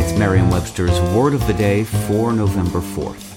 It's Merriam-Webster's Word of the Day for November 4th.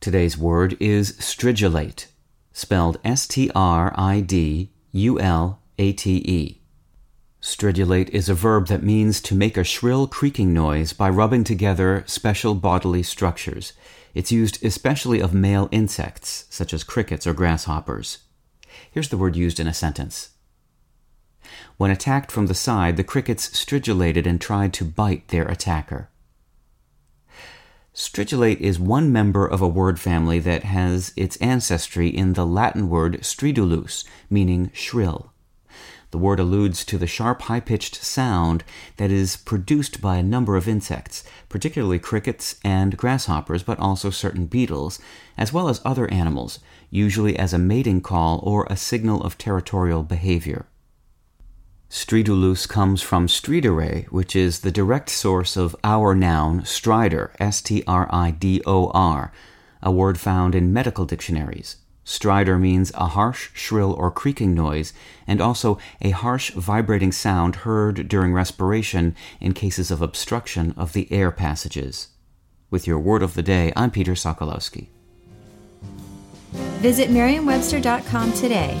Today's word is stridulate, spelled S-T-R-I-D-U-L-A-T-E. Stridulate is a verb that means to make a shrill creaking noise by rubbing together special bodily structures. It's used especially of male insects, such as crickets or grasshoppers. Here's the word used in a sentence. When attacked from the side, the crickets stridulated and tried to bite their attacker. Stridulate is one member of a word family that has its ancestry in the Latin word stridulus, meaning shrill. The word alludes to the sharp, high pitched sound that is produced by a number of insects, particularly crickets and grasshoppers, but also certain beetles, as well as other animals, usually as a mating call or a signal of territorial behavior. Stridulus comes from stridere, which is the direct source of our noun stridor, S T R I D O R, a word found in medical dictionaries. Stridor means a harsh, shrill, or creaking noise, and also a harsh, vibrating sound heard during respiration in cases of obstruction of the air passages. With your word of the day, I'm Peter Sokolowski. Visit Merriam-Webster.com today